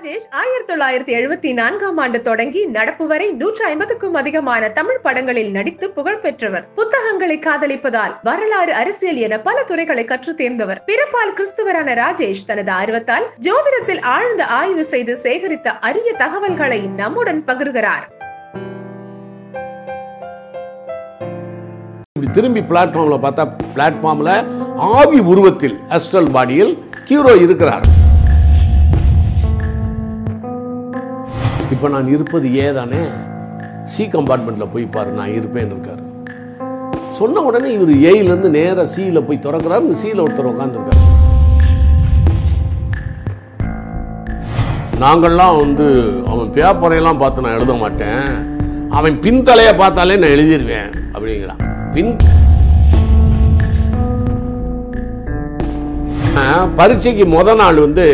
ராஜேஷ் ஆயிரத்தி தொள்ளாயிரத்தி எழுபத்தி நான்காம் ஆண்டு தொடங்கி நடப்பு வரை நூற்றி ஐம்பதுக்கும் அதிகமான தமிழ் படங்களில் நடித்து புகழ் பெற்றவர். புத்தகங்களை காதலிப்பதால் வரலாறு அரசியல் என பல துறைகளை கற்று தேர்ந்தவர். பிறப்பால் கிறிஸ்துவரான ராஜேஷ் தனது ஆர்வத்தால் ஜோதிடத்தில் ஆழ்ந்த ஆய்வு செய்து சேகரித்த அரிய தகவல்களை நம்முடன் பகிர்கிறார். இப்படி திரும்பி பிளாட்ஃபார்மில் பார்த்தா பிளாட்ஃபார்மில் ஆவி உருவத்தில் அஸ்ட்ரல் பாடியில் ஹீரோ இருக்கிறார். இப்போ நான் இருப்பது ஏதானே? சி கம்பார்ட்மெண்ட்டில் போய் பாரு நான் இருப்பேன்னு இருக்காரு. சொன்ன உடனே இவர் ஏயிலேருந்து நேராக சியில் போய் திறக்கிறார் இந்த சியில் ஒருத்தர் உட்காந்துருக்காரு நாங்கள்லாம் வந்து அவன் பேப்பரையெல்லாம் பார்த்து நான் எழுத மாட்டேன். அவன் பின்தலையை பார்த்தாலே நான் எழுதிடுவேன் அப்படிங்கிறான். பின் பரீட்சைக்கு முத நாள் வந்து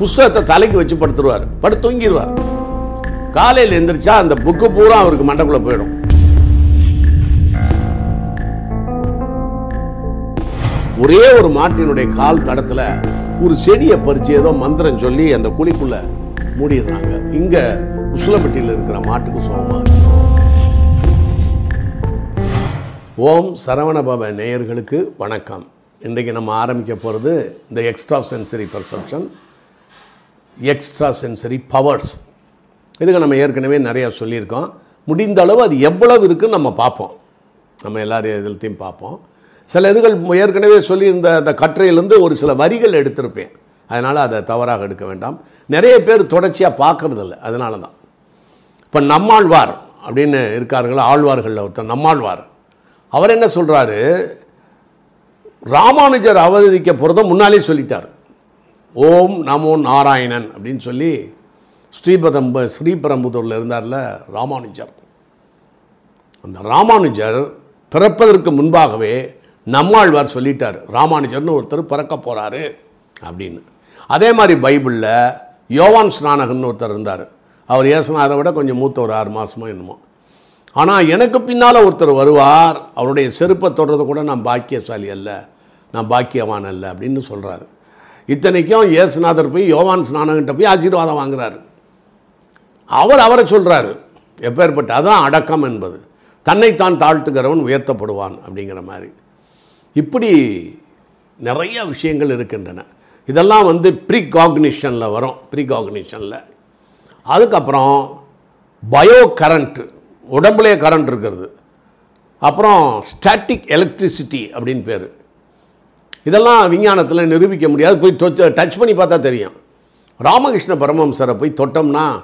புஸ்தகத்தை தலைக்கு வச்சு படுத்துருவார். படுத்து தூங்கிடுவார் காலையில் எந்திரிச்சா அந்த புக்கு பூரா அவருக்கு மண்டக்குள்ள போயிடும். ஒரே ஒரு மாட்டினுடைய கால் தடத்துல ஒரு செடியை பறிச்சு ஏதோ மந்திரம் சொல்லி அந்த குழிக்குள்ள மூடிடுறாங்க. இங்க உசுலப்பட்டியில் இருக்கிற மாட்டுக்கு சுகமா ஓம் சரவணபாப நேயர்களுக்கு வணக்கம். இன்றைக்கு நம்ம ஆரம்பிக்க போகிறது இந்த extra sensory perception extra sensory powers இதுக்கு நம்ம ஏற்கனவே நிறையா சொல்லியிருக்கோம். முடிந்த அளவு அது எவ்வளவு இருக்குன்னு நம்ம பார்ப்போம். நம்ம எல்லாரும் இதுலத்தையும் பார்ப்போம். சில இதுகள் ஏற்கனவே சொல்லியிருந்த அந்த கட்டுரையிலேருந்து ஒரு சில வரிகள் எடுத்திருப்பேன். அதனால் அதை தவறாக எடுக்க வேண்டாம். நிறைய பேர் தொடர்ச்சியாக பார்க்கறதில்ல. அதனால தான். இப்போ நம்மாழ்வார் அப்படின்னு இருக்கார்கள் ஆழ்வார்களில் ஒருத்தர் நம்மாழ்வார். அவர் என்ன சொல்கிறாரு ராமானுஜர் அவதரிக்க போகிறத முன்னாலே சொல்லிட்டார். ஓம் நமோ நாராயணன் அப்படின்னு சொல்லி ஸ்ரீபதம்ப ஸ்ரீபெரம்புதூரில் இருந்தார்ல ராமானுஜர். அந்த ராமானுஜர் பிறப்பதற்கு முன்பாகவே நம்மாழ்வார் சொல்லிட்டார் ராமானுஜர்னு ஒருத்தர் பிறக்க போகிறாரு அப்படின்னு. அதே மாதிரி பைபிளில் யோவான் ஸ்நானகன் ஒருத்தர் இருந்தார். அவர் ஏசுனாரை விட கொஞ்சம் மூத்த ஒரு ஆறு மாதமோ என்னமோ. ஆனால் எனக்கு பின்னால் ஒருத்தர் வருவார் அவருடைய செருப்பை தொடுறது கூட நான் பாக்கியசாலி அல்ல நான் பாக்கியவான் அல்ல அப்படின்னு சொல்கிறாரு இத்தனைக்கும் இயேசுநாதர் போய் யோவான் ஸ்நானகிட்ட போய் ஆசீர்வாதம் வாங்குறாரு. அவர் அவரை சொல்கிறாரு எப்பேற்பட்ட அதான் அடக்கம் என்பது. தன்னைத்தான் தாழ்த்துகிறவன் உயர்த்தப்படுவான் அப்படிங்கிற மாதிரி. இப்படி நிறைய விஷயங்கள் இருக்கின்றன. இதெல்லாம் வந்து ப்ரீகாக்னிஷனில் வரும். ப்ரீகாக்னிஷனில் அதுக்கப்புறம் பயோ கரண்ட்டு உடம்புலேயே கரண்ட் இருக்கிறது. அப்புறம் ஸ்டாட்டிக் எலக்ட்ரிசிட்டி அப்படின்னு பேர். இதெல்லாம் விஞ்ஞானத்தில் நிரூபிக்க முடியாது. போய் டச் பண்ணி பார்த்தா தெரியும். ராமகிருஷ்ண பரமம்சரை போய் தொட்டோம்னா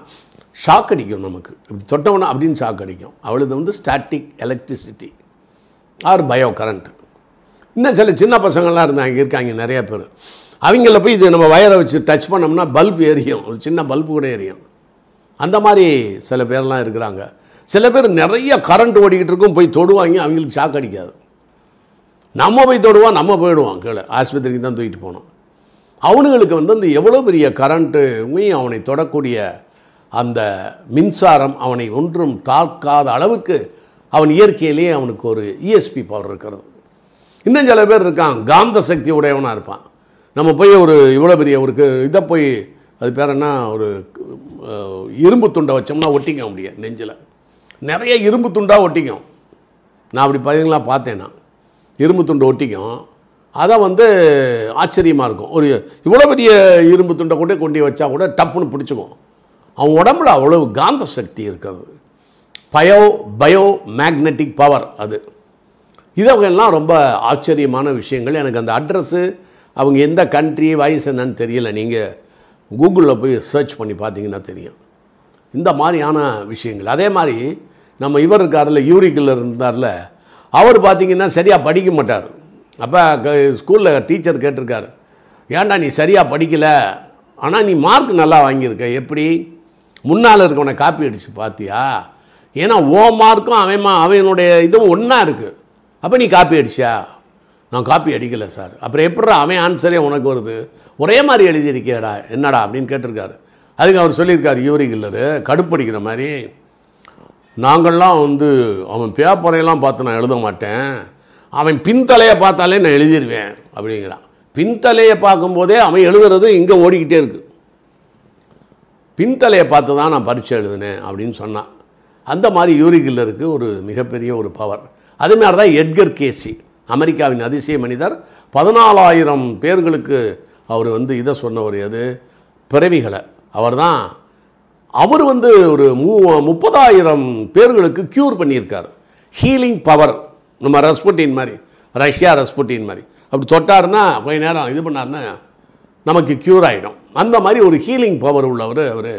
ஷாக் அடிக்கும் நமக்கு. இப்படி தொட்டோம்னா அப்படின்னு ஷாக் அடிக்கும் அவளுது வந்து static electricity or bio current இன்னும் சில சின்ன பசங்கள்லாம் இருந்தாங்க இருக்காங்க நிறைய பேர். அவங்கள போய் இது நம்ம வயரை வச்சு டச் பண்ணோம்னா பல்ப் எரியும். ஒரு சின்ன பல்பு கூட எரியும். அந்த மாதிரி சில பேர்லாம் இருக்கிறாங்க. சில பேர் நிறைய கரண்ட் ஓடிக்கிட்டு இருக்கும் போய் தொடுவாங்க அவங்களுக்கு ஷாக் அடிக்காது. நம்ம போய் தொடுவோம் நம்ம போயிடுவோம் கீழே. ஆஸ்பத்திரிக்கு தான் தூக்கிட்டு போனோம். அவனுங்களுக்கு வந்து அந்த எவ்வளோ பெரிய கரண்ட்டு அவனை தொடக்கூடிய அந்த மின்சாரம் அவனை ஒன்றும் தாக்காத அளவுக்கு அவன் இயற்கையிலேயே அவனுக்கு ஒரு இஎஸ்பி பவர் இருக்கிறது. இன்னும் சில பேர் இருக்கான் காந்த சக்தி உடையவனாக இருப்பான். நம்ம போய் ஒரு இவ்வளோ பெரிய ஒரு இதை போய் அது பேர் என்ன? ஒரு இரும்பு துண்டை வச்சோம்னா ஒட்டிக்க முடியாது நெஞ்சில். நிறைய இரும்பு துண்டாக ஒட்டிக்கும். நான் அப்படி பார்த்தீங்களா பார்த்தேன் நான். இரும்பு துண்டு ஒட்டிக்கும். அதை வந்து ஆச்சரியமாக இருக்கும். ஒரு இவ்வளோ பெரிய இரும்பு துண்டை கூட கொண்டு வச்சா கூட டப்புன்னு பிடிச்சிக்கும். அவன் உடம்புல அவ்வளவு காந்த சக்தி இருக்கிறது. பயோ பயோ மேக்னெட்டிக் பவர் அது. இதெல்லாம் ரொம்ப ஆச்சரியமான விஷயங்கள். எனக்கு அந்த அட்ரஸ்ஸு அவங்க எந்த கண்ட்ரி வயசு என்னன்னு தெரியல. நீங்கள் கூகுளில் போய் சர்ச் பண்ணி பார்த்தீங்கன்னா தெரியும். இந்த மாதிரியான விஷயங்கள். அதே மாதிரி நம்ம இவர் இருக்கார்ல யூரிக்கில் இருந்தார்ல அவர் பார்த்தீங்கன்னா சரியாக படிக்க மாட்டார். அப்போ ஸ்கூலில் டீச்சர் கேட்டிருக்காரு ஏன்டா நீ சரியாக படிக்கலை? ஆனால் நீ மார்க் நல்லா வாங்கியிருக்க. எப்படி? முன்னால் இருக்கவனை காப்பி அடித்து பார்த்தியா ஏன்னா ஓ மார்க்கும் அவன் மா அவனுடைய இதுவும் ஒன்றா இருக்குது அப்போ நீ காப்பி அடிச்சியா? நான் காப்பி அடிக்கலை சார் அப்புறம் எப்படி அவன் ஆன்சரே உனக்கு வருது? ஒரே மாதிரி எழுதியிருக்கியடா என்னடா அப்படின்னு கேட்டிருக்காரு. அதுக்கு அவர் சொல்லியிருக்காரு யூரி கில்லரு கடுப்படிக்கிற மாதிரி. நாங்கள்லாம் வந்து அவன் பேப்பரையெல்லாம் பார்த்து நான் எழுத மாட்டேன். அவன் பின்தலையை பார்த்தாலே நான் எழுதிடுவேன் அப்படிங்கிறான். பின்தலையை பார்க்கும்போதே அவன் எழுதுறது இங்கே ஓடிக்கிட்டே இருக்குது பின்தலையை பார்த்து தான் நான் பரீட்சை எழுதினேன் அப்படின்னு சொன்னான். அந்த மாதிரி யூரிகில்லருக்கு ஒரு மிகப்பெரிய ஒரு பவர் அதே மாதிரி தான் எட்கர் கேசி. அமெரிக்காவின் அதிசய மனிதர். பதினாலாயிரம் பேர்களுக்கு அவர் வந்து இதை சொன்னவர் எது? பிறவிகளை. அவர் தான் அவர் வந்து ஒரு மூ முப்பதாயிரம் பேர்களுக்கு க்யூர் பண்ணியிருக்கார். ஹீலிங் பவர் நம்ம ரஸ்புட்டின் மாதிரி ரஷ்யா ரஸ்புட்டின் மாதிரி. அப்படி தொட்டாருன்னா கொஞ்ச நேரம் இது பண்ணாருன்னா நமக்கு க்யூர் ஆகிடும் அந்த மாதிரி ஒரு ஹீலிங் பவர் உள்ளவர் அவர்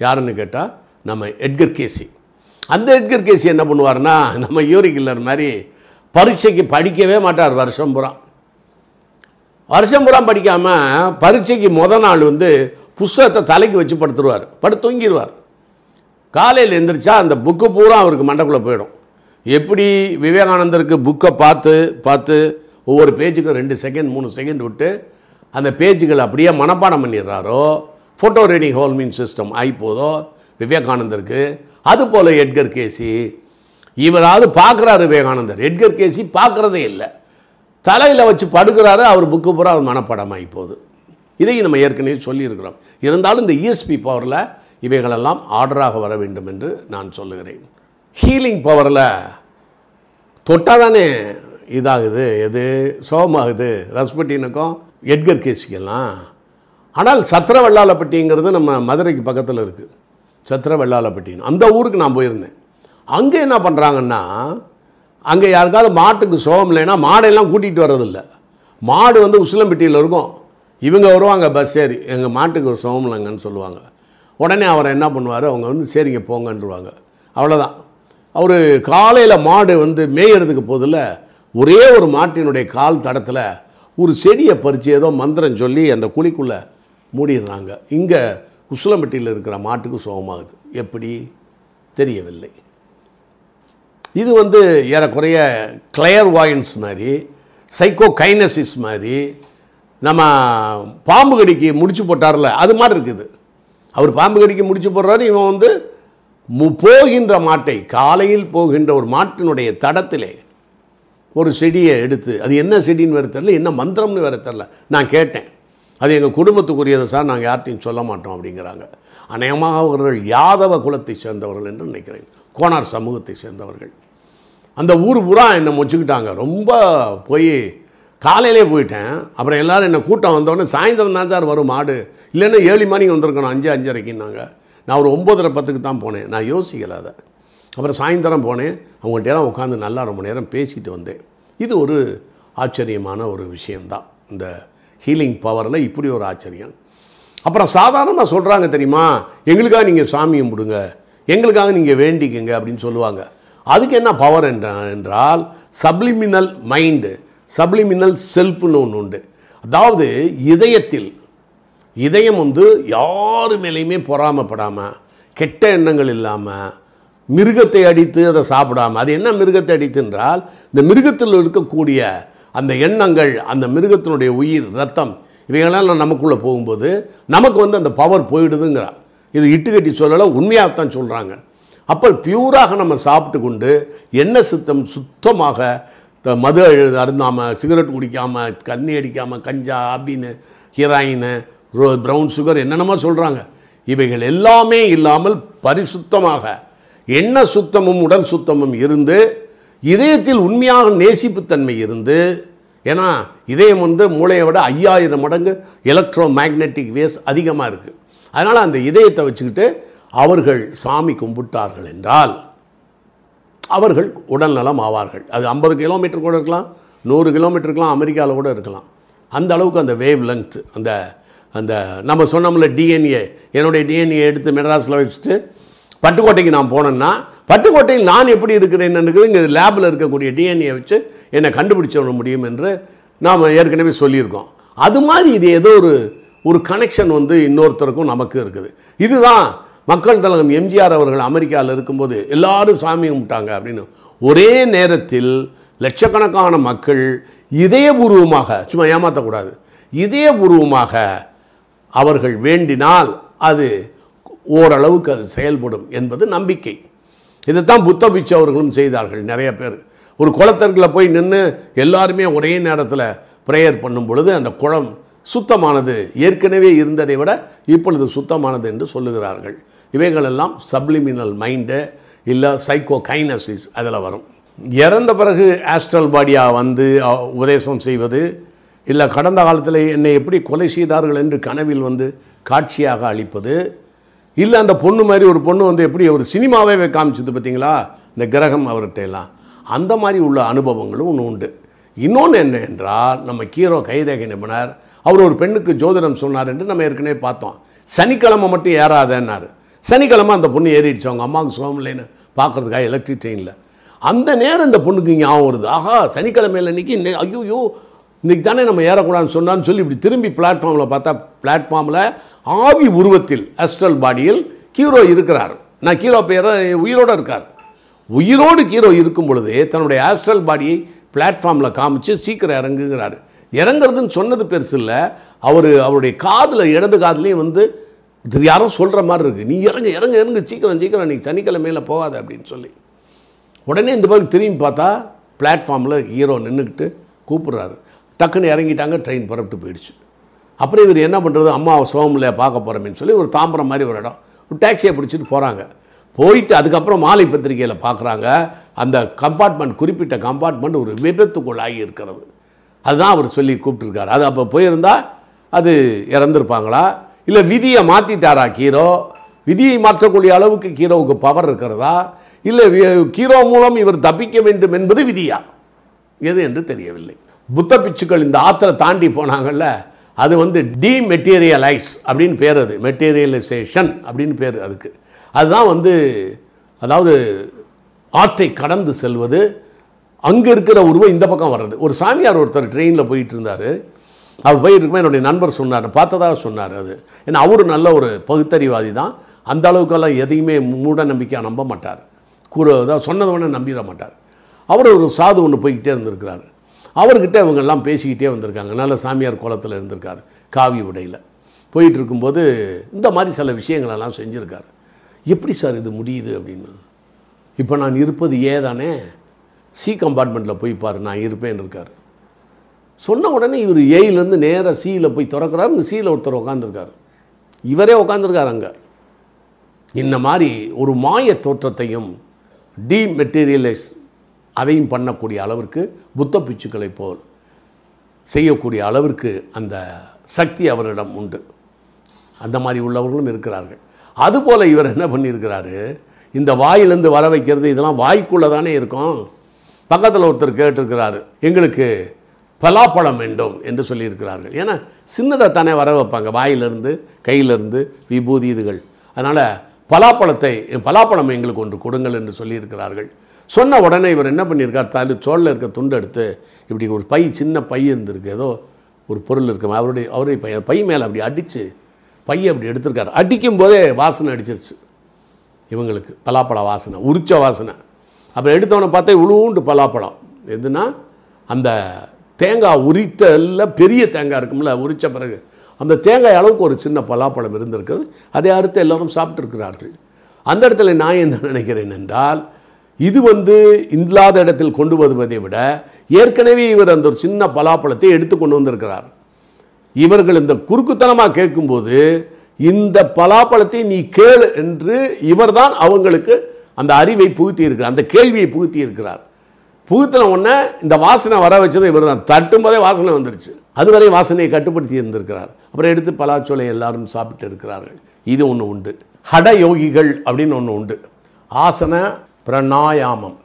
யாருன்னு கேட்டால் நம்ம எட்கர் கேசி அந்த எட்கர் கேசி என்ன பண்ணுவார்னா நம்ம யூரி கில்லர் மாதிரி பரீட்சைக்கு படிக்கவே மாட்டார் வருஷம் பூரா. வருஷம் புறம் படிக்காமல் பரீட்சைக்கு முத நாள் வந்து புஸ்தகத்தை தலைக்கு வச்சு படுத்துருவார். படுத்து தூங்கிடுவார் காலையில் எந்திரிச்சா அந்த புக்கு பூரா அவருக்கு மண்டக்குள்ளே போயிடும். எப்படி விவேகானந்தருக்கு புக்கை பார்த்து பார்த்து ஒவ்வொரு பேஜுக்கும் ரெண்டு செகண்ட் மூணு செகண்ட் விட்டு அந்த பேஜுகளை அப்படியே மனப்பாடம் பண்ணிடுறாரோ? ஃபோட்டோ ரீடிங் ஹோல்மின் சிஸ்டம் ஆயிப்போதோ? விவேகானந்தருக்கு. அதுபோல் எட்கர் கேசி. இவராவது பார்க்குறாரு விவேகானந்தர். எட்கர் கேசி பார்க்குறதே இல்லை. தலையில் வச்சு படுக்கிறாரு அவர் புக்கு பூரா அவர் மனப்பாடம் போகுது இதையும் நம்ம ஏற்கனவே சொல்லியிருக்கிறோம். இருந்தாலும் இந்த இஎஸ்பி பவரில் இவைகளெல்லாம் ஆர்டராக வர வேண்டும் என்று நான் சொல்லுகிறேன். ஹீலிங் பவரில் தொட்டால் தானே இதாகுது எது? சோகமாகுது. ரஸ்பட்டினுக்கும் எட்கர் கேசிக்கெல்லாம். ஆனால் சத்திர வெள்ளாளப்பட்டிங்கிறது நம்ம மதுரைக்கு பக்கத்தில் இருக்குது சத்திர வெள்ளாளப்பட்டின்னு அந்த ஊருக்கு நான் போயிருந்தேன். அங்கே என்ன பண்ணுறாங்கன்னா அங்கே யாருக்காவது மாட்டுக்கு சோகம் இல்லைன்னா மாடெல்லாம் கூட்டிகிட்டு வர்றதில்ல. மாடு வந்து உசிலம்பட்டியில் இருக்கும். இவங்க வருவாங்க பஸ் ஏறி. எங்கள் மாட்டுக்கு ஒரு சோகம் இல்லைங்கன்னு சொல்லுவாங்க. உடனே அவரை என்ன பண்ணுவார்? அவங்க வந்து சரிங்க போங்கன்றுவாங்க. அவ்வளோதான் அவர் காலையில் மாடு வந்து மேயறதுக்கு போதில் ஒரே ஒரு மாட்டினுடைய கால் தடத்தில் ஒரு செடியை பறித்து ஏதோ மந்திரம் சொல்லி அந்த குழிக்குள்ளே மூடிடுறாங்க. இங்கே உசிலம்பட்டியில் இருக்கிற மாட்டுக்கு சோகமாகுது. எப்படி? தெரியவில்லை. இது வந்து ஏறக்குறைய கிளையர் வாயின்ஸ் மாதிரி சைக்கோ கைனசிஸ் மாதிரி நம்ம பாம்பு கடிக்கு முடிச்சு போட்டார்ல அது மாதிரி இருக்குது. அவர் பாம்பு கடிக்கு முடிச்சு போடுறாரு இவன் வந்து மு போகின்ற மாட்டை காலையில் போகின்ற ஒரு மாட்டினுடைய தடத்திலே ஒரு செடியை எடுத்து அது என்ன செடின்னு வேறு தெரில என்ன மந்திரம்னு வேறு தெரில நான் கேட்டேன். அது எங்கள் குடும்பத்துக்குரியதை சார் நாங்கள் யார்ட்டையும் சொல்ல மாட்டோம் அப்படிங்கிறாங்க. அநேகமாக அவர்கள் யாதவ குலத்தை சேர்ந்தவர்கள் என்று நினைக்கிறேன். கோனார் சமூகத்தை சேர்ந்தவர்கள். அந்த ஊர் பூரா என்னை முச்சுக்கிட்டாங்க. ரொம்ப போய் காலையிலே போயிட்டேன். அப்புறம் எல்லோரும் என்னை கூட்டம் வந்தோடனே சாயந்தரம் தான் சார் வரும் மாடு இல்லைன்னா ஏழு மணிக்கு வந்திருக்கணும் அஞ்சு அஞ்சரைக்குன்னாங்க நான் ஒரு ஒம்பதரை பத்துக்கு தான் போனேன். நான் யோசிக்கல அதை. அப்புறம் சாயந்தரம் போனேன். அவங்கள்ட்டெல்லாம் உட்காந்து நல்லா ரொம்ப நேரம் பேசிட்டு வந்தேன். இது ஒரு ஆச்சரியமான ஒரு விஷயந்தான் இந்த ஹீலிங் பவரில் இப்படி ஒரு ஆச்சரியம். அப்புறம் சாதாரணமாக சொல்கிறாங்க தெரியுமா? எங்களுக்காக நீங்கள் சாமி கும்பிடுங்க எங்களுக்காக நீங்கள் வேண்டிக்கங்க அப்படின்னு சொல்லுவாங்க. அதுக்கு என்ன பவர் என்ற என்றால் சப்ளிமினல் மைண்டு சப்ளிமினல் செல்ஃப்னு ஒன்று உண்டு. அதாவது இதயத்தில் இதயம் வந்து யாரு மேலேயுமே பொறாமப்படாமல் கெட்ட எண்ணங்கள் இல்லாமல் மிருகத்தை அடித்து அதை சாப்பிடாம அது என்ன மிருகத்தை அடித்து என்றால் இந்த மிருகத்தில் இருக்கக்கூடிய அந்த எண்ணங்கள் அந்த மிருகத்தினுடைய உயிர் ரத்தம் இவைகளெல்லாம் நமக்குள்ளே போகும்போது நமக்கு வந்து அந்த பவர் போயிடுதுங்கிறார் இது இட்டுக்கட்டி சொல்லலை உண்மையாகத்தான் சொல்கிறாங்க அப்போ பியூராக நம்ம சாப்பிட்டு கொண்டு எண்ணெய் சுத்தம் சுத்தமாக மது அழு- அருந்தாமல் சிகரெட் குடிக்காமல் கண்ணி அடிக்காமல் கஞ்சா அப்படின்னு ஹீராயின் ரோ ப்ரௌன் சுகர் என்னென்னமோ சொல்கிறாங்க இவைகள் எல்லாமே இல்லாமல் பரிசுத்தமாக எண்ண சுத்தமும் உடல் சுத்தமும் இருந்து இதயத்தில் உண்மையாக நேசிப்புத்தன்மை இருந்து ஏன்னா இதயம் வந்து மூளையை விட ஐயாயிரம் மடங்கு எலக்ட்ரோ மேக்னெட்டிக் வேஸ் அதிகமாக இருக்குது அதனால் அந்த இதயத்தை வச்சுக்கிட்டு அவர்கள் சாமி கும்பிட்டார்கள் என்றால் அவர்கள் உடல்நலம் ஆவார்கள். அது ஐம்பது கிலோமீட்டர் கூட இருக்கலாம் நூறு கிலோமீட்டர் இருக்கலாம் அமெரிக்காவில் கூட இருக்கலாம். அந்த அளவுக்கு அந்த வேவ் லென்த் அந்த அந்த நம்ம சொன்னோம்ல டிஎன்ஏ என்னுடைய டிஎன்ஏ எடுத்து மெட்ராஸில் வச்சுட்டு பட்டுக்கோட்டைக்கு நான் போனேன்னா பட்டுக்கோட்டையில் நான் எப்படி இருக்கிறேன் இங்கே லேபில் இருக்கக்கூடிய டிஎன்ஏ வச்சு என்னை கண்டுபிடிச்ச முடியும் என்று நாம் ஏற்கனவே சொல்லியிருக்கோம். அது மாதிரி இது ஏதோ ஒரு ஒரு கனெக்ஷன் வந்து இன்னொருத்தருக்கும் நமக்கு இருக்குது. இதுதான் மக்கள் தலைவர் எம்ஜிஆர் அவர்கள் அமெரிக்காவில் இருக்கும்போது எல்லாரும் சாமி கும்பிட்டாங்க அப்படின்னு. ஒரே நேரத்தில் லட்சக்கணக்கான மக்கள் இதயபூர்வமாக சும்மா ஏமாற்றக்கூடாது இதயபூர்வமாக அவர்கள் வேண்டினால் அது ஓரளவுக்கு அது செயல்படும் என்பது நம்பிக்கை. இதைத்தான் புத்த பிச்சு அவர்களும் செய்தார்கள் நிறைய பேர். ஒரு குளத்தர்களில் போய் நின்று எல்லாருமே ஒரே நேரத்தில் ப்ரேயர் பண்ணும் பொழுது அந்த குளம் சுத்தமானது ஏற்கனவே இருந்ததை விட இப்பொழுது சுத்தமானது என்று சொல்லுகிறார்கள். இவைகளெல்லாம் சப்ளிமினல் மைண்டு இல்லை சைக்கோ கைனசிஸ் அதில் வரும். இறந்த பிறகு ஆஸ்ட்ரல் பாடியாக வந்து உபதேசம் செய்வது இல்லை கடந்த காலத்தில் என்னை எப்படி கொலை செய்தார்கள் என்று கனவில் வந்து காட்சியாக அளிப்பது இல்லை அந்த பொண்ணு மாதிரி ஒரு பொண்ணு வந்து எப்படி ஒரு சினிமாவே காமிச்சது பார்த்தீங்களா இந்த கிரகம் அவர்கிட்ட எல்லாம் அந்த மாதிரி உள்ள அனுபவங்களும் ஒன்று உண்டு. இன்னொன்று என்ன என்றால் நம்ம கீரோ கைரேகை நிபுணர் அவர் ஒரு பெண்ணுக்கு ஜோதிடம் சொன்னார் என்று நம்ம ஏற்கனவே பார்த்தோம். சனிக்கிழமை மட்டும் ஏறாதேன்னாரு. சனிக்கிழமை அந்த பொண்ணு ஏறிடுச்சு. அவங்க அம்மாவுக்கு சுகம் இல்லைன்னு பார்க்குறதுக்காக எலக்ட்ரிக் ட்ரெயினில் அந்த நேரம் இந்த பொண்ணுக்கு ஞாபகம் வருது. ஆஹா சனிக்கிழமையில் இன்னைக்கு இன்னை- ஐயோ இன்றைக்கி தானே நம்ம ஏறக்கூடாதுன்னு சொன்னான்னு சொல்லி இப்படி திரும்பி பிளாட்ஃபார்மில் பார்த்தா பிளாட்ஃபார்மில் ஆவி உருவத்தில் அஸ்ட்ரல் பாடியில் கீரோ இருக்கிறார். நான் கீரோ பேர உயிரோடு இருக்கார். உயிரோடு கீரோ இருக்கும் பொழுதே தன்னுடைய ஆஸ்ட்ரல் பாடியை பிளாட்ஃபார்மில் காமிச்சு சீக்கிரம் இறங்குங்கிறாரு இறங்குறதுன்னு சொன்னது பெருசு இல்லை. அவர் அவருடைய காதில் இடது காதுலேயும் வந்து இது யாரோ சொல்கிற மாதிரி இருக்குது நீ இறங்கு இறங்கு இறங்கு சீக்கிரம் சீக்கிரம் நீ சனிக்கிழமையில் போகாத அப்படின்னு சொல்லி. உடனே இந்த பகுதி திரும்பி பார்த்தா பிளாட்ஃபார்மில் ஹீரோ நின்றுக்கிட்டு கூப்பிட்றாரு. டக்குன்னு இறங்கிட்டாங்க ட்ரெயின் புறப்பட்டு போயிடுச்சு. அப்புறம் இவர் என்ன பண்ணுறது அம்மா சோமில் பார்க்க போகிறோமேனு சொல்லி ஒரு தாம்பரம் மாதிரி ஒரு இடம். ஒரு டாக்ஸியை பிடிச்சிட்டு போகிறாங்க போயிட்டு அதுக்கப்புறம் மாலை பத்திரிகையில் பார்க்குறாங்க. அந்த கம்பார்ட்மெண்ட் குறிப்பிட்ட கம்பார்ட்மெண்ட் ஒரு விபத்துக்குள்ளாகி இருக்கிறது அதுதான் அவர் சொல்லி கூப்பிட்டுருக்காரு. அது அப்போ போயிருந்தால் அது இறந்துருப்பாங்களா? இல்லை விதியை மாற்றிட்டாரா கீரோ? விதியை மாற்றக்கூடிய அளவுக்கு கீரோவுக்கு பவர் இருக்கிறதா? இல்லை கீரோ மூலம் இவர் தப்பிக்க வேண்டும் என்பது விதியா? எது என்று தெரியவில்லை. புத்த பிச்சுக்கள் இந்த ஆற்றுல தாண்டி போனாங்கல்ல அது வந்து டிமெட்டீரியலைஸ் அப்படின்னு பேர் அது. மெட்டீரியலைசேஷன் அப்படின்னு பேர் அதுக்கு. அதுதான் வந்து அதாவது ஆற்றை கடந்து செல்வது அங்கே இருக்கிற உருவம் இந்த பக்கம் வர்றது. ஒரு சாமியார் ஒருத்தர் ட்ரெயினில் போயிட்டு இருந்தார் அவர் போயிட்டு இருக்கும்போது என்னுடைய நண்பர் சொன்னார் பார்த்ததாக சொன்னார் அது. ஏன்னா அவரும் நல்ல ஒரு பகுத்தறிவாதி தான் அந்த அளவுக்கெல்லாம் எதையுமே மூட நம்பிக்கையாக நம்ப மாட்டார். கூற அதாவது சொன்னதை நம்பிட மாட்டார். அவர் ஒரு சாது ஒன்று போய்கிட்டே இருந்திருக்கிறாரு. அவர்கிட்ட இவங்கெல்லாம் பேசிக்கிட்டே வந்திருக்காங்க. நல்ல சாமியார் கோலத்தில் இருந்திருக்காரு காவி உடையில். போயிட்டு இருக்கும்போது இந்த மாதிரி சில விஷயங்களெல்லாம் செஞ்சுருக்காரு. எப்படி சார் இது முடியுது அப்படின்னு? இப்போ நான் இருப்பது ஏதானே? சி கம்பார்ட்மெண்ட்டில் போய் பாரு நான் இருப்பேன்னு இருக்கார். சொன்ன உடனே இவர் ஏயிலேருந்து நேராக சியில் போய் திறக்கிறார் இந்த சியில் ஒருத்தர் உட்காந்துருக்காரு இவரே உட்காந்துருக்கார் அங்கே. இந்த மாதிரி ஒரு மாய தோற்றத்தையும் டீமெட்டீரியலைஸ் அதையும் பண்ணக்கூடிய அளவிற்கு புத்த பிச்சுக்களை போல் செய்யக்கூடிய அளவிற்கு அந்த சக்தி அவரிடம் உண்டு. அந்த மாதிரி உள்ளவர்களும் இருக்கிறார்கள். அதுபோல் இவர் என்ன பண்ணியிருக்கிறாரு? இந்த வாயிலேருந்து வர வைக்கிறது இதெல்லாம் வாய்க்குள்ளே தானே இருக்கும். பக்கத்தில் ஒருத்தர் கேட்டிருக்கிறாரு எங்களுக்கு பலாப்பழம் வேண்டும் என்று சொல்லியிருக்கிறார்கள். ஏன்னா சின்னதாக தானே வர வைப்பாங்க வாயிலிருந்து கையிலிருந்து விபூதி இதுகள். அதனால் பலாப்பழத்தை பலாப்பழம் எங்களுக்கு ஒன்று கொடுங்கள் என்று சொல்லியிருக்கிறார்கள். சொன்ன உடனே இவர் என்ன பண்ணியிருக்கார்? தாலி சோழில் இருக்க துண்டு எடுத்து இப்படி ஒரு பை சின்ன பை இருந்திருக்கு. ஏதோ ஒரு பொருள் இருக்கு. அவருடைய அவருடைய பை பை மேலே அப்படி அடித்து பையை அப்படி எடுத்திருக்காரு. அடிக்கும் போதே வாசனை அடிச்சிருச்சு. இவங்களுக்கு பலாப்பழ வாசனை உரிச்ச வாசனை. அப்புறம் எடுத்தவனை பார்த்தா உழுவுண்டு பலாப்பழம். எதுனா அந்த தேங்காய் உரித்தல்ல பெரிய தேங்காய் இருக்கும்ல உரித்த பிறகு. அந்த தேங்காய் அளவுக்கு ஒரு சின்ன பலாப்பழம் இருந்திருக்குது. அதை அறுத்து எல்லாரும் சாப்பிட்டுருக்கிறார்கள். அந்த இடத்துல நான் என்ன நினைக்கிறேன் என்றால் இது வந்து இல்லாத இடத்தில் கொண்டு வருவதை விட ஏற்கனவே இவர் அந்த ஒரு சின்ன பலாப்பழத்தை எடுத்து கொண்டு வந்திருக்கிறார். இவர்கள் இந்த குறுக்குத்தனமாக கேட்கும்போது இந்த பலாப்பழத்தை நீ கேளு என்று இவர்தான் அவங்களுக்கு அந்த அறிவை புகுத்தி இருக்கிறார் அந்த கேள்வியை புகுத்தி இருக்கிறார் புகுத்தின உடனே இந்த வாசனை வர வச்சது இவர் தான் தட்டும் போதே வாசனை வந்துருச்சு. அதுவரை வாசனையை கட்டுப்படுத்தி இருந்திருக்கிறார். அப்புறம் எடுத்து பலாச்சோலை எல்லாரும் சாப்பிட்டு இருக்கிறார்கள். இது ஒன்று உண்டு. ஹட யோகிகள் அப்படின்னு ஒன்று உண்டு. ஆசன பிரணாயாமம்.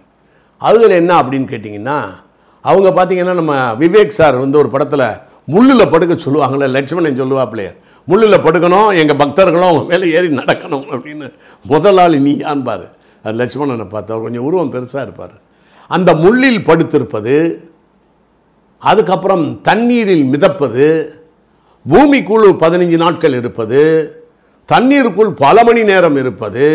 அதில் என்ன அப்படின்னு கேட்டிங்கன்னா அவங்க பார்த்தீங்கன்னா நம்ம விவேக் சார் வந்து ஒரு படத்தில் முள்ளில் படுக்க சொல்லுவாங்களே லட்சுமணன் சொல்லுவாப்பிலே முள்ளில் படுக்கணும் எங்கள் பக்தர்களும் அவங்க மேலே ஏறி நடக்கணும் அப்படின்னு. முதலாளி நீ யான்பார் அது லட்சுமணனை பார்த்து அவர் கொஞ்சம் உருவம் பெருசாக இருப்பார். அந்த முள்ளில் படுத்திருப்பது அதுக்கப்புறம் தண்ணீரில் மிதப்பது பூமிக்குள் பதினஞ்சு நாட்கள் இருப்பது தண்ணீருக்குள் பல மணி நேரம் இருப்பது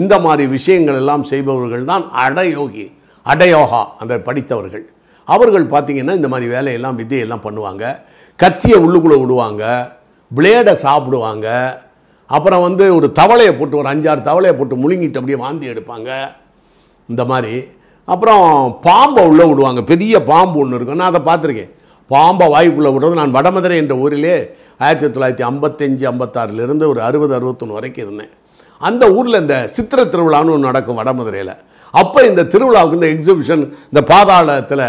இந்த மாதிரி விஷயங்கள் எல்லாம் செய்பவர்கள் தான் அடயோகி அடயோகா அந்த படித்தவர்கள். அவர்கள் பார்த்தீங்கன்னா இந்த மாதிரி வேலையெல்லாம் வித்தியெல்லாம் பண்ணுவாங்க. கத்தியை உள்ளுக்குள்ளே விடுவாங்க பிளேடை சாப்பிடுவாங்க. அப்புறம் வந்து ஒரு தவளையை போட்டு ஒரு அஞ்சாறு தவளையை போட்டு முழுங்கிட்டு அப்படியே வாந்தி எடுப்பாங்க. இந்த மாதிரி. அப்புறம் பாம்பை உள்ளே விடுவாங்க. பெரிய பாம்பு ஒன்று இருக்கும். நான் அதை பார்த்துருக்கேன். பாம்பை வாய்க்குள்ளே விடுறது நான் வடமதுரை என்ற ஊரிலே ஆயிரத்தி தொள்ளாயிரத்தி ஐம்பத்தஞ்சு ஐம்பத்தாறுலேருந்து ஒரு அறுபது அறுபத்தொன்று வரைக்கும் இருந்தேன். அந்த ஊரில் இந்த சித்திரை திருவிழான்னு ஒன்று நடக்கும் வடமதுரையில் அப்போ இந்த திருவிழாவுக்கு இந்த எக்ஸிபிஷன் இந்த பாதாளத்தில்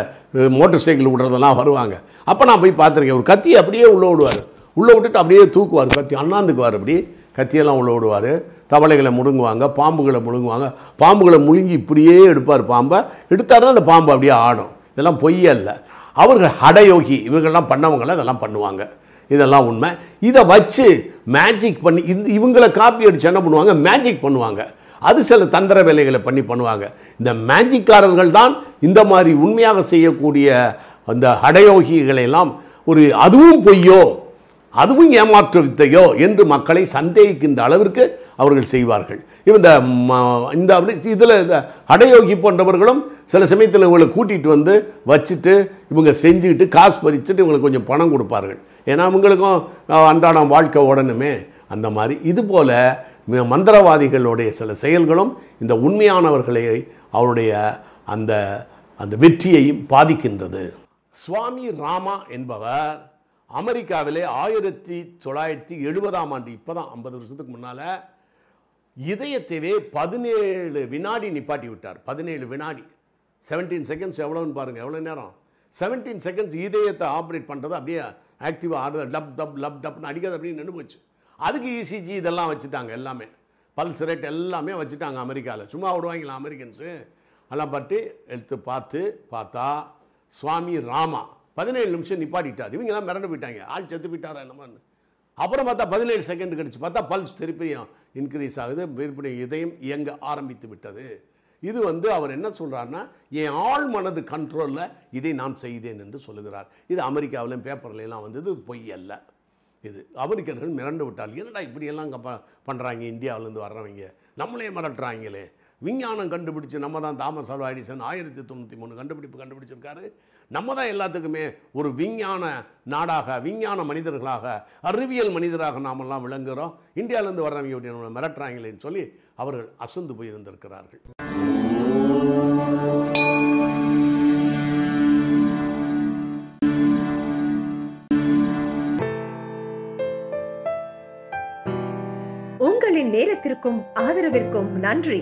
மோட்டார் சைக்கிள் விடுறதெல்லாம் வருவாங்க. அப்போ நான் போய் பார்த்துருக்கேன். ஒரு கத்தியை அப்படியே உள்ளே விடுவார் உள்ளே விட்டுட்டு அப்படியே தூக்குவார். கத்தி அண்ணாந்துக்குவார் அப்படி. கத்தியெல்லாம் உள்ளே விடுவார் தவளைகளை முழுங்குவாங்க பாம்புகளை முழுங்குவாங்க பாம்புகளை முழுங்கி இப்படியே எடுப்பார் பாம்பை. எடுத்தாருன்னா அந்த பாம்பு அப்படியே ஆடும். இதெல்லாம் பொய்யல்ல அவர்கள் ஹடயோகி. இவங்கெல்லாம் பண்ணவங்களாம் இதெல்லாம் பண்ணுவாங்க. இதெல்லாம் உண்மை. இதை வச்சு மேஜிக் பண்ணி இந்த இவங்களை காப்பி அடிச்சு என்ன பண்ணுவாங்க? மேஜிக் பண்ணுவாங்க. அது சில தந்திர வேலைகளை பண்ணி பண்ணுவாங்க. இந்த மேஜிக்காரர்கள் தான் இந்த மாதிரி உண்மையாக செய்யக்கூடிய அந்த ஹடயோகிகளை எல்லாம் ஒரு அதுவும் பொய்யோ அதுவும் ஏமாற்று வித்தையோ என்று மக்களை சந்தேகிக்கின்ற அளவிற்கு அவர்கள் செய்வார்கள். இந்த ம- இந்த இதில் இந்த அடையோகி போன்றவர்களும் சில சமயத்தில் இவங்களை கூட்டிகிட்டு வந்து வச்சுட்டு இவங்க செஞ்சுக்கிட்டு காசு பறிச்சுட்டு இவங்களுக்கு கொஞ்சம் பணம் கொடுப்பார்கள். ஏன்னா அவங்களுக்கும் அன்றாடம் வாழ்க்கை உடனுமே அந்த மாதிரி இது போல மந்திரவாதிகளுடைய சில செயல்களும் இந்த உண்மையானவர்களை அவருடைய அந்த அந்த வெற்றியையும் பாதிக்கின்றது. சுவாமி ராமா என்பவர் அமெரிக்காவிலே ஆயிரத்தி தொள்ளாயிரத்தி எழுபதாம் ஆண்டு இப்போ தான் ஐம்பது வருஷத்துக்கு முன்னால் இதயத்தைவே பதினேழு வினாடி நிப்பாட்டி விட்டார். பதினேழு வினாடி. 17 செகண்ட்ஸ் எவ்வளோன்னு பாருங்கள் எவ்வளோ நேரம்? 17 செகண்ட்ஸ் இதயத்தை ஆப்ரேட் பண்ணுறது அப்படியே ஆக்டிவாக ஆடுறது டப் டப் லப் டப்னு அடிக்கிறது அப்படியே நின்று போச்சு. அதுக்கு இசிஜி இதெல்லாம் வச்சுட்டாங்க எல்லாமே. பல்ஸ் ரேட் எல்லாமே வச்சுட்டாங்க அமெரிக்காவில் சும்மா விடுவாங்களா அமெரிக்கன்ஸு? எல்லாம் பட்டு எடுத்து பார்த்து பார்த்தா சுவாமி ராமா பதினேழு நிமிஷம் நிப்பாட்டிட்டார். இவங்கெல்லாம் மிரண்டு போயிட்டாங்க. ஆள் செத்து போயிட்டாரா என்னமான்னு. அப்புறம் பார்த்தா பதினேழு செகண்ட் கழிச்சு பார்த்தா பல்ஸ் திருப்பியும் இன்க்ரீஸ் ஆகுது. விற்பனை இதயம் இயங்க ஆரம்பித்து விட்டது. இது வந்து அவர் என்ன சொல்றாருன்னா என் ஆள் மனது கண்ட்ரோலில் இதை நான் செய்தேன் என்று சொல்லுகிறார். இது அமெரிக்காவிலும் பேப்பர்லாம் வந்தது பொய் அல்ல. இது அமெரிக்கர்கள் மிரண்டு விட்டால் என்னடா இப்படியெல்லாம் ப பண்ணுறாங்க இந்தியாவிலேருந்து வர்றவங்க. நம்மளே மிரட்டுறாங்களே. விஞ்ஞானம் கண்டுபிடிச்சு நம்ம தான் தாமஸ் ஆல்வா எடிசன் ஆயிரத்தி தொண்ணூற்றி மூணு கண்டுபிடிப்பு கண்டுபிடிச்சிருக்காரு. நம்ம தான் எல்லாத்துக்குமே ஒரு விஞ்ஞான நாடாக விஞ்ஞான மனிதர்களாக அறிவியல் மனிதராக நாமெல்லாம் விளங்குகிறோம் இந்தியாவிலேருந்து வர்றவங்க இப்படி நம்மளை மிரட்டுறாங்களேன்னு சொல்லி அவர்கள் அசந்து போயிருந்திருக்கிறார்கள். உங்களின் நேரத்திற்கும் ஆதரவிற்கும் நன்றி.